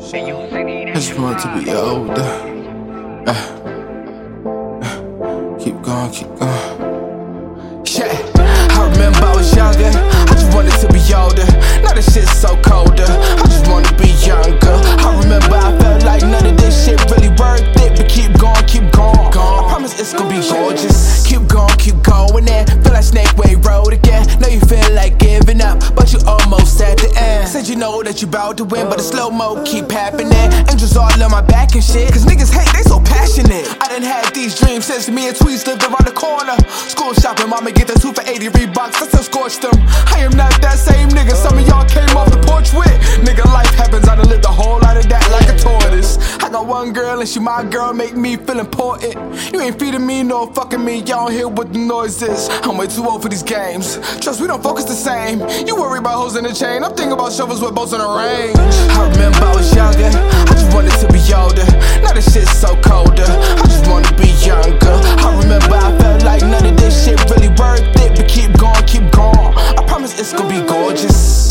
I just want to be older. Uh, uh, keep going, keep going. Yeah, I remember I was younger. I just wanted to be older. Now this shit's so colder. I just wanna be younger. I remember I felt like none of this shit really worth it. But keep going, keep going. I promise it's gonna be gorgeous. Keep going, keep going. And feel like Snake Way Road again. Know that you bout to win, but the slow mo keep happening. Angels all on my back and shit. Cause niggas hate, they so passionate. I done had these dreams since me and Tweets lived around the corner. School shopping, mama get the two for 80 Reeboks. I still scorched them. I am not that same nigga. one girl and she my girl, make me feel important. You ain't feeding me no fucking me, y'all don't hear what the noise is. I'm way too old for these games. Trust we don't focus the same. You worry about hoes in the chain, I'm thinking about shovels with bows in the rain. I remember I was younger, I just wanted to be older. Now this shit's so colder, I just wanna be younger. I remember I felt like none of this shit really worth it, but keep going, keep going. I promise it's gonna be gorgeous.